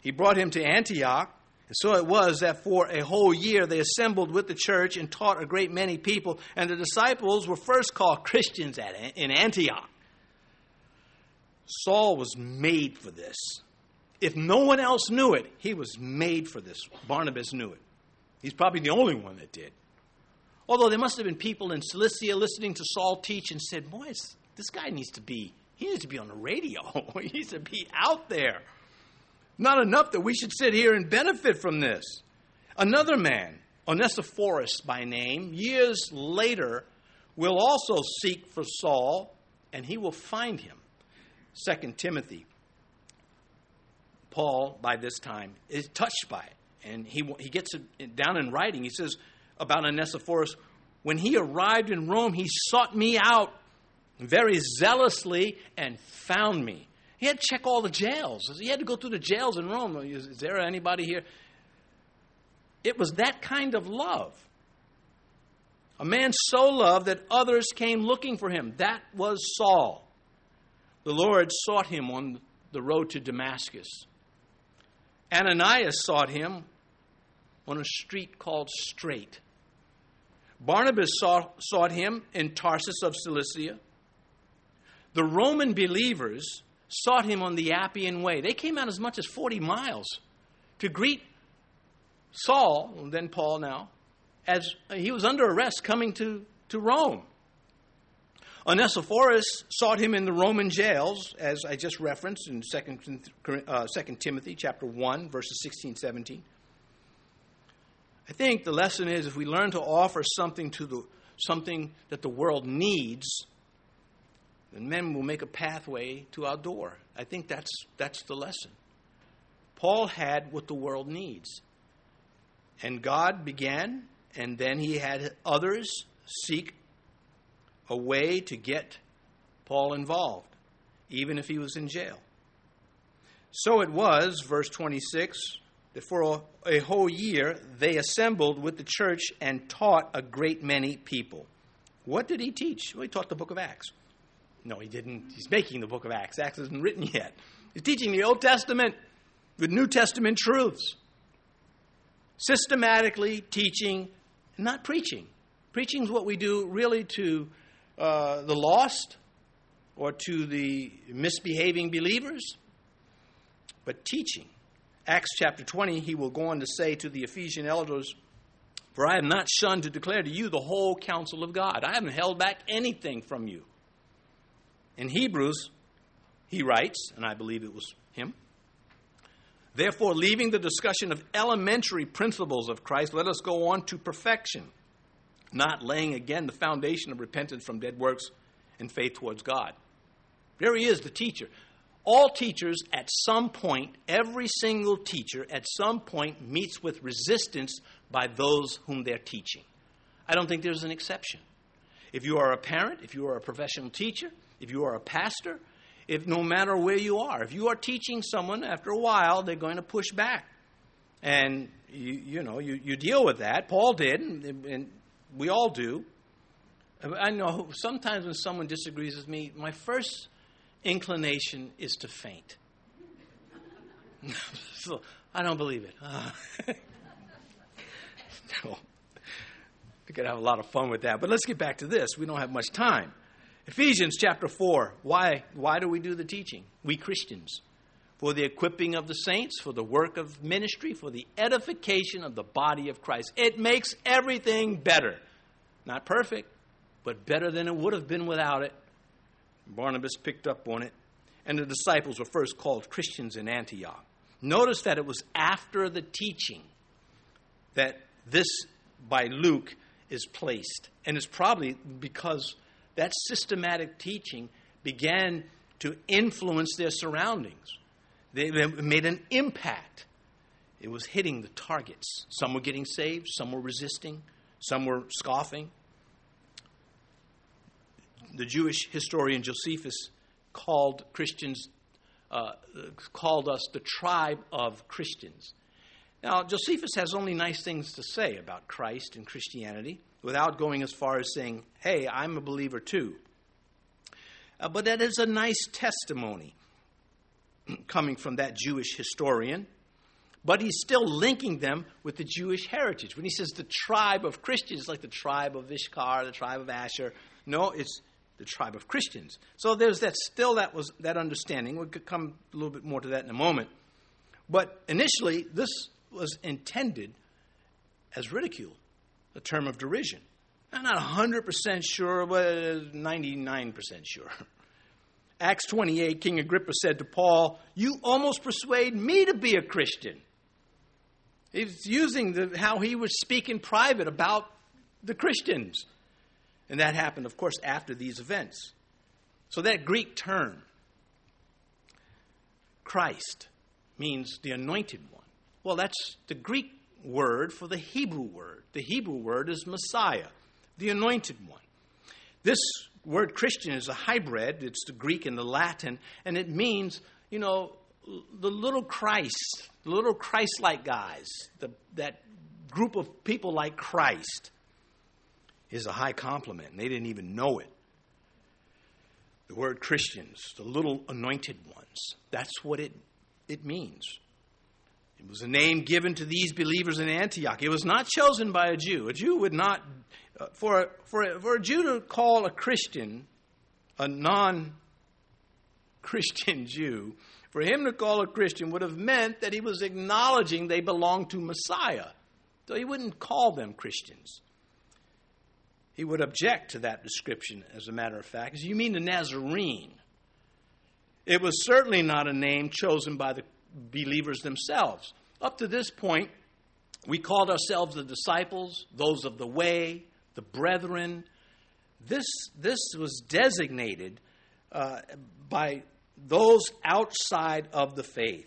S1: he brought him to Antioch. And so it was that for a whole year they assembled with the church and taught a great many people. And the disciples were first called Christians at, in Antioch. Saul was made for this. If no one else knew it, he was made for this. Barnabas knew it. He's probably the only one that did. Although there must have been people in Cilicia listening to Saul teach and said, Boys, this guy needs to be he needs to be on the radio. he needs to be out there. Not enough that we should sit here and benefit from this. Another man, Onesiphorus by name, years later will also seek for Saul, and he will find him. 2 Timothy. Paul, by this time, is touched by it. And he, he gets it down in writing. He says about Onesiphorus, when he arrived in Rome, he sought me out very zealously and found me. He had to check all the jails. He had to go through the jails in Rome. Is, is there anybody here? It was that kind of love. A man so loved that others came looking for him. That was Saul. The Lord sought him on the road to Damascus. Ananias sought him on a street called Straight. Barnabas sought, sought him in Tarsus of Cilicia. The Roman believers sought him on the Appian Way. They came out as much as 40 miles to greet Saul, then Paul now, as he was under arrest coming to, to Rome. Onesiphorus sought him in the Roman jails, as I just referenced in 2, uh, 2 Timothy chapter 1, verses 16, 17. I think the lesson is if we learn to offer something to the something that the world needs, then men will make a pathway to our door. I think that's that's the lesson. Paul had what the world needs. And God began, and then he had others seek a way to get Paul involved, even if he was in jail. So it was, verse 26, that for a, whole year they assembled with the church and taught a great many people. What did he teach? Well, he taught the book of Acts. No, he didn't. He's making the book of Acts. Acts isn't written yet. He's teaching the Old Testament with New Testament truths systematically teaching, not preaching. Preaching is what we do really to uh, the lost or to the misbehaving believers, but teaching. Acts chapter 20, he will go on to say to the Ephesian elders, For I have not shunned to declare to you the whole counsel of God. I haven't held back anything from you. In Hebrews, he writes, and I believe it was him, Therefore, leaving the discussion of elementary principles of Christ, let us go on to perfection, not laying again the foundation of repentance from dead works and faith towards God. There he is, the teacher. All teachers, at some point, every single teacher, at some point, meets with resistance by those whom they're teaching. I don't think there's an exception. If you are a parent, if you are a professional teacher, if you are a pastor, if no matter where you are. If you are teaching someone, after a while, they're going to push back. And, you, you know, you, you deal with that. Paul did, and, and we all do. I know sometimes when someone disagrees with me, my first inclination is to faint. so I don't believe it. No. We could have a lot of fun with that. But let's get back to this. We don't have much time. Ephesians chapter 4. Why, why do we do the teaching? We Christians. For the equipping of the saints, for the work of ministry, for the edification of the body of Christ. It makes everything better. Not perfect, but better than it would have been without it. Barnabas picked up on it, and the disciples were first called Christians in Antioch. Notice that it was after the teaching that this by Luke is placed. And it's probably because that systematic teaching began to influence their surroundings. They made an impact. It was hitting the targets. Some were getting saved, some were resisting, some were scoffing. The Jewish historian Josephus called Christians, uh, called us the tribe of Christians. Now, Josephus has only nice things to say about Christ and Christianity without going as far as saying, hey, I'm a believer too. Uh, but that is a nice testimony coming from that Jewish historian. But he's still linking them with the Jewish heritage. When he says the tribe of Christians, like the tribe of Issachar, the tribe of Asher, no, it's the tribe of Christians. So there's that still that was that understanding. We'll come a little bit more to that in a moment. But initially, this was intended as ridicule a term of derision. I'm not 100% sure, but 99% sure. Acts 28, King Agrippa said to Paul, You almost persuade me to be a Christian. He's using the, how he would speak in private about the Christians. And that happened, of course, after these events. So that Greek term, Christ, means the anointed one. Well, that's the Greek word for the Hebrew word. The Hebrew word is Messiah, the anointed one. This word Christian is a hybrid. It's the Greek and the Latin, and it means, you know, the little Christ, the little Christ like guys, the, that group of people like Christ is a high compliment, and they didn't even know it. The word Christians, the little anointed ones, that's what it, it means. It was a name given to these believers in Antioch. It was not chosen by a Jew. A Jew would not, for, for, for a Jew to call a Christian a non Christian Jew, for him to call a Christian would have meant that he was acknowledging they belonged to Messiah. So he wouldn't call them Christians. He would object to that description, as a matter of fact. You mean the Nazarene? It was certainly not a name chosen by the believers themselves. Up to this point, we called ourselves the disciples, those of the way, the brethren. This, this was designated uh, by those outside of the faith.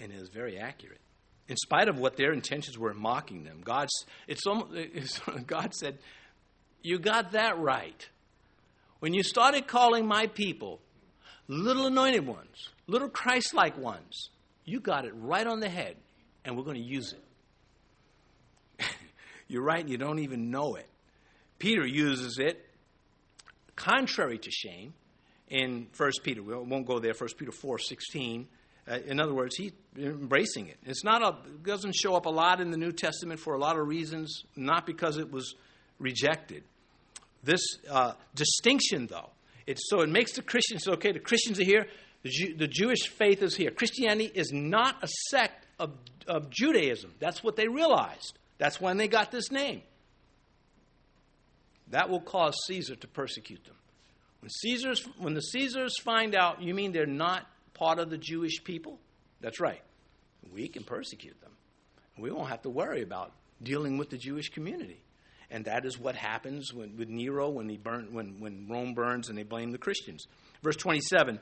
S1: And it is very accurate. In spite of what their intentions were mocking them, God's, it's, it's, God said, You got that right. When you started calling my people little anointed ones, little Christ like ones, you got it right on the head, and we're going to use it. You're right, you don't even know it. Peter uses it contrary to shame in 1 Peter. We won't go there, 1 Peter 4 16. Uh, in other words, he's embracing it. It's not a, it doesn't show up a lot in the New Testament for a lot of reasons, not because it was rejected. This uh, distinction, though, it's, so it makes the Christians okay. The Christians are here. The, Jew, the Jewish faith is here. Christianity is not a sect of, of Judaism. That's what they realized. That's when they got this name. That will cause Caesar to persecute them. When Caesars, when the Caesars find out, you mean they're not part of the Jewish people? That's right. We can persecute them. We won't have to worry about dealing with the Jewish community. And that is what happens when, with Nero when, he burn, when, when Rome burns and they blame the Christians. Verse 27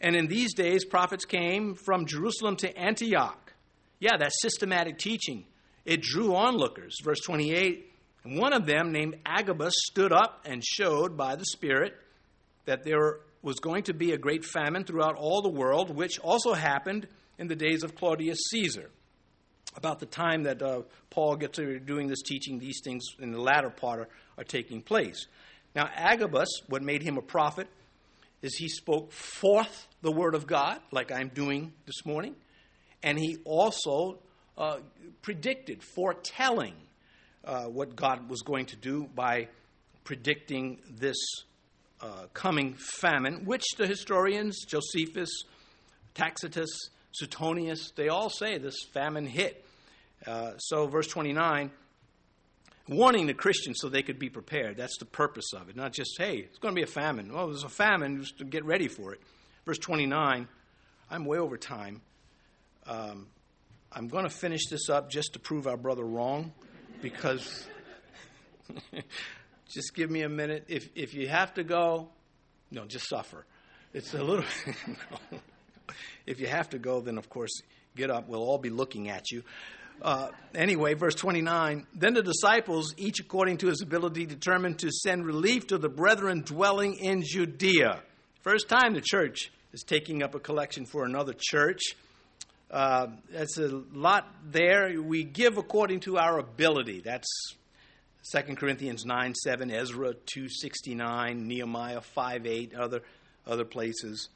S1: And in these days, prophets came from Jerusalem to Antioch. Yeah, that's systematic teaching. It drew onlookers. Verse 28 and one of them, named Agabus, stood up and showed by the Spirit that there was going to be a great famine throughout all the world, which also happened in the days of Claudius Caesar. About the time that uh, Paul gets to doing this teaching, these things in the latter part are, are taking place. Now, Agabus, what made him a prophet is he spoke forth the word of God, like I'm doing this morning, and he also uh, predicted, foretelling uh, what God was going to do by predicting this uh, coming famine, which the historians, Josephus, Tacitus, Suetonius, they all say this famine hit. Uh, so, verse 29, warning the Christians so they could be prepared. That's the purpose of it. Not just, hey, it's going to be a famine. Well, there's a famine, just to get ready for it. Verse 29, I'm way over time. Um, I'm going to finish this up just to prove our brother wrong because just give me a minute. If, if you have to go, no, just suffer. It's a little. If you have to go, then of course, get up. We'll all be looking at you. Uh, anyway, verse 29 Then the disciples, each according to his ability, determined to send relief to the brethren dwelling in Judea. First time the church is taking up a collection for another church. Uh, that's a lot there. We give according to our ability. That's 2 Corinthians 9 7, Ezra 269, Nehemiah 5 8, other, other places.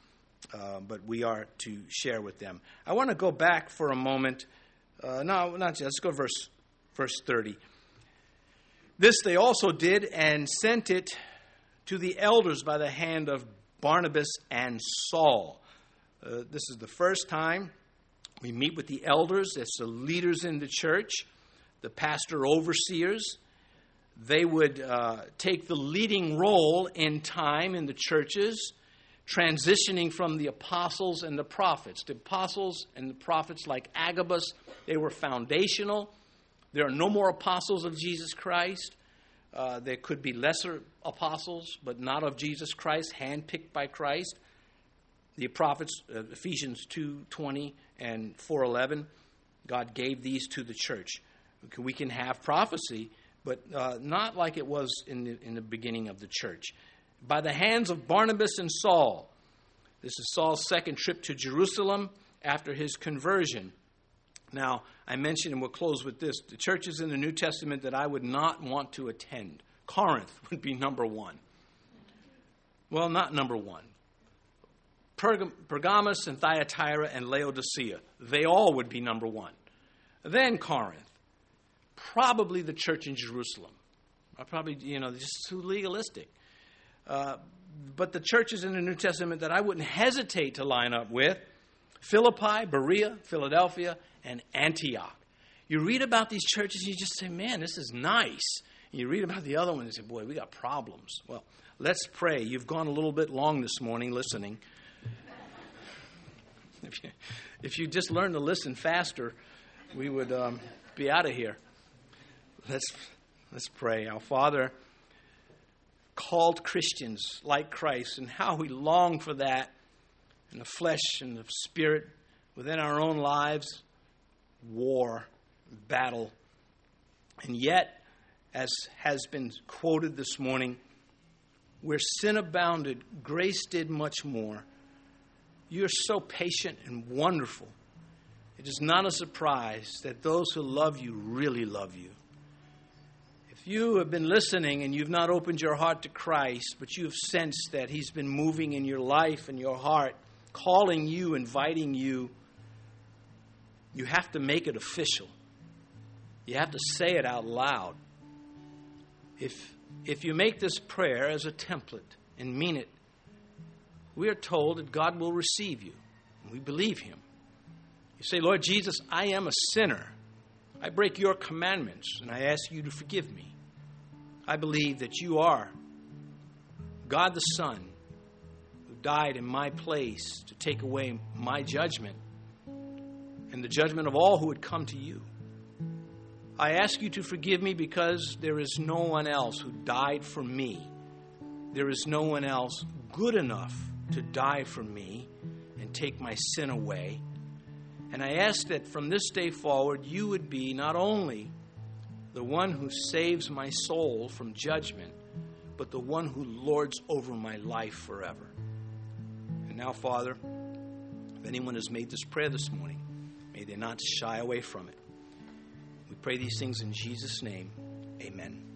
S1: Uh, but we are to share with them. I want to go back for a moment. Uh, no, not. Let's go verse, verse 30. This they also did and sent it to the elders by the hand of Barnabas and Saul. Uh, this is the first time we meet with the elders, that's the leaders in the church, the pastor overseers. They would uh, take the leading role in time in the churches, transitioning from the apostles and the prophets. The apostles and the prophets, like Agabus, they were foundational. There are no more apostles of Jesus Christ. Uh, there could be lesser apostles, but not of Jesus Christ, handpicked by Christ. The prophets, uh, Ephesians 2:20 and 4:11, God gave these to the church. We can have prophecy, but uh, not like it was in the, in the beginning of the church. By the hands of Barnabas and Saul. This is Saul's second trip to Jerusalem after his conversion. Now, I mentioned, and we'll close with this the churches in the New Testament that I would not want to attend. Corinth would be number one. Well, not number one. Pergam- Pergamos and Thyatira and Laodicea, they all would be number one. Then Corinth. Probably the church in Jerusalem. I probably, you know, just too legalistic. Uh, but the churches in the New Testament that I wouldn't hesitate to line up with Philippi, Berea, Philadelphia, and Antioch. You read about these churches, you just say, man, this is nice. And you read about the other ones, and you say, boy, we got problems. Well, let's pray. You've gone a little bit long this morning listening. if, you, if you just learn to listen faster, we would um, be out of here. Let's, let's pray. Our Father called Christians like Christ, and how we long for that in the flesh and the spirit within our own lives war, battle. And yet, as has been quoted this morning, where sin abounded, grace did much more. You're so patient and wonderful. It is not a surprise that those who love you really love you. If you have been listening and you've not opened your heart to Christ, but you've sensed that He's been moving in your life and your heart, calling you, inviting you, you have to make it official. You have to say it out loud. If, if you make this prayer as a template and mean it, we are told that God will receive you. We believe Him. You say, Lord Jesus, I am a sinner. I break your commandments, and I ask you to forgive me. I believe that you are God the Son, who died in my place to take away my judgment and the judgment of all who would come to you. I ask you to forgive me because there is no one else who died for me. There is no one else good enough to die for me and take my sin away. And I ask that from this day forward, you would be not only the one who saves my soul from judgment, but the one who lords over my life forever. And now, Father, if anyone has made this prayer this morning, May they not shy away from it. We pray these things in Jesus' name. Amen.